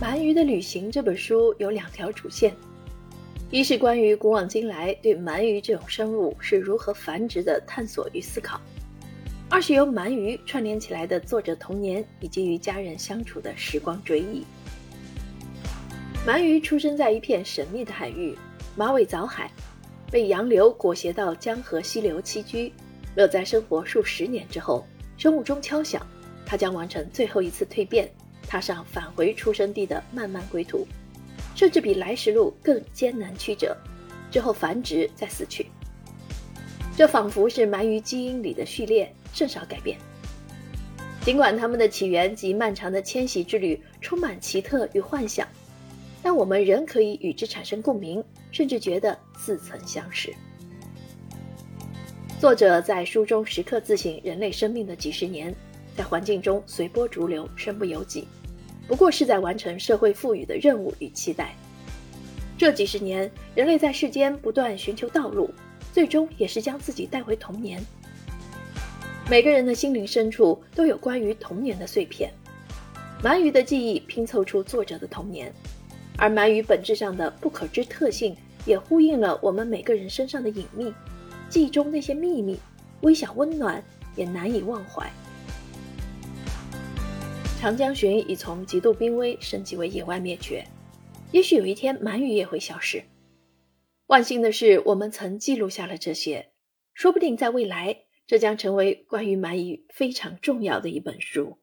《鳗鱼的旅行》这本书有两条主线，一是关于古往今来对鳗鱼这种生物是如何繁殖的探索与思考；二是由鳗鱼串联起来的作者童年以及与家人相处的时光追忆。鳗鱼出生在一片神秘的海域——马尾藻海，被洋流裹挟到江河溪流栖居，乐在生活数十年之后，生物钟敲响，它将完成最后一次蜕变。踏上返回出生地的漫漫归途，甚至比来时路更艰难曲折。之后繁殖再死去，这仿佛是鳗鱼基因里的序列，甚少改变。尽管它们的起源及漫长的迁徙之旅充满奇特与幻想，但我们仍可以与之产生共鸣，甚至觉得似曾相识。作者在书中时刻自省人类生命的几十年，在环境中随波逐流，身不由己。不过是在完成社会赋予的任务与期待。这几十年，人类在世间不断寻求道路，最终也是将自己带回童年。每个人的心灵深处都有关于童年的碎片，鳗鱼的记忆拼凑出作者的童年，而鳗鱼本质上的不可知特性，也呼应了我们每个人身上的隐秘，记忆中那些秘密，微小温暖，也难以忘怀。长江鲟已从极度濒危升级为野外灭绝，也许有一天鳗鱼也会消失。万幸的是，我们曾记录下了这些，说不定在未来，这将成为关于鳗鱼非常重要的一本书。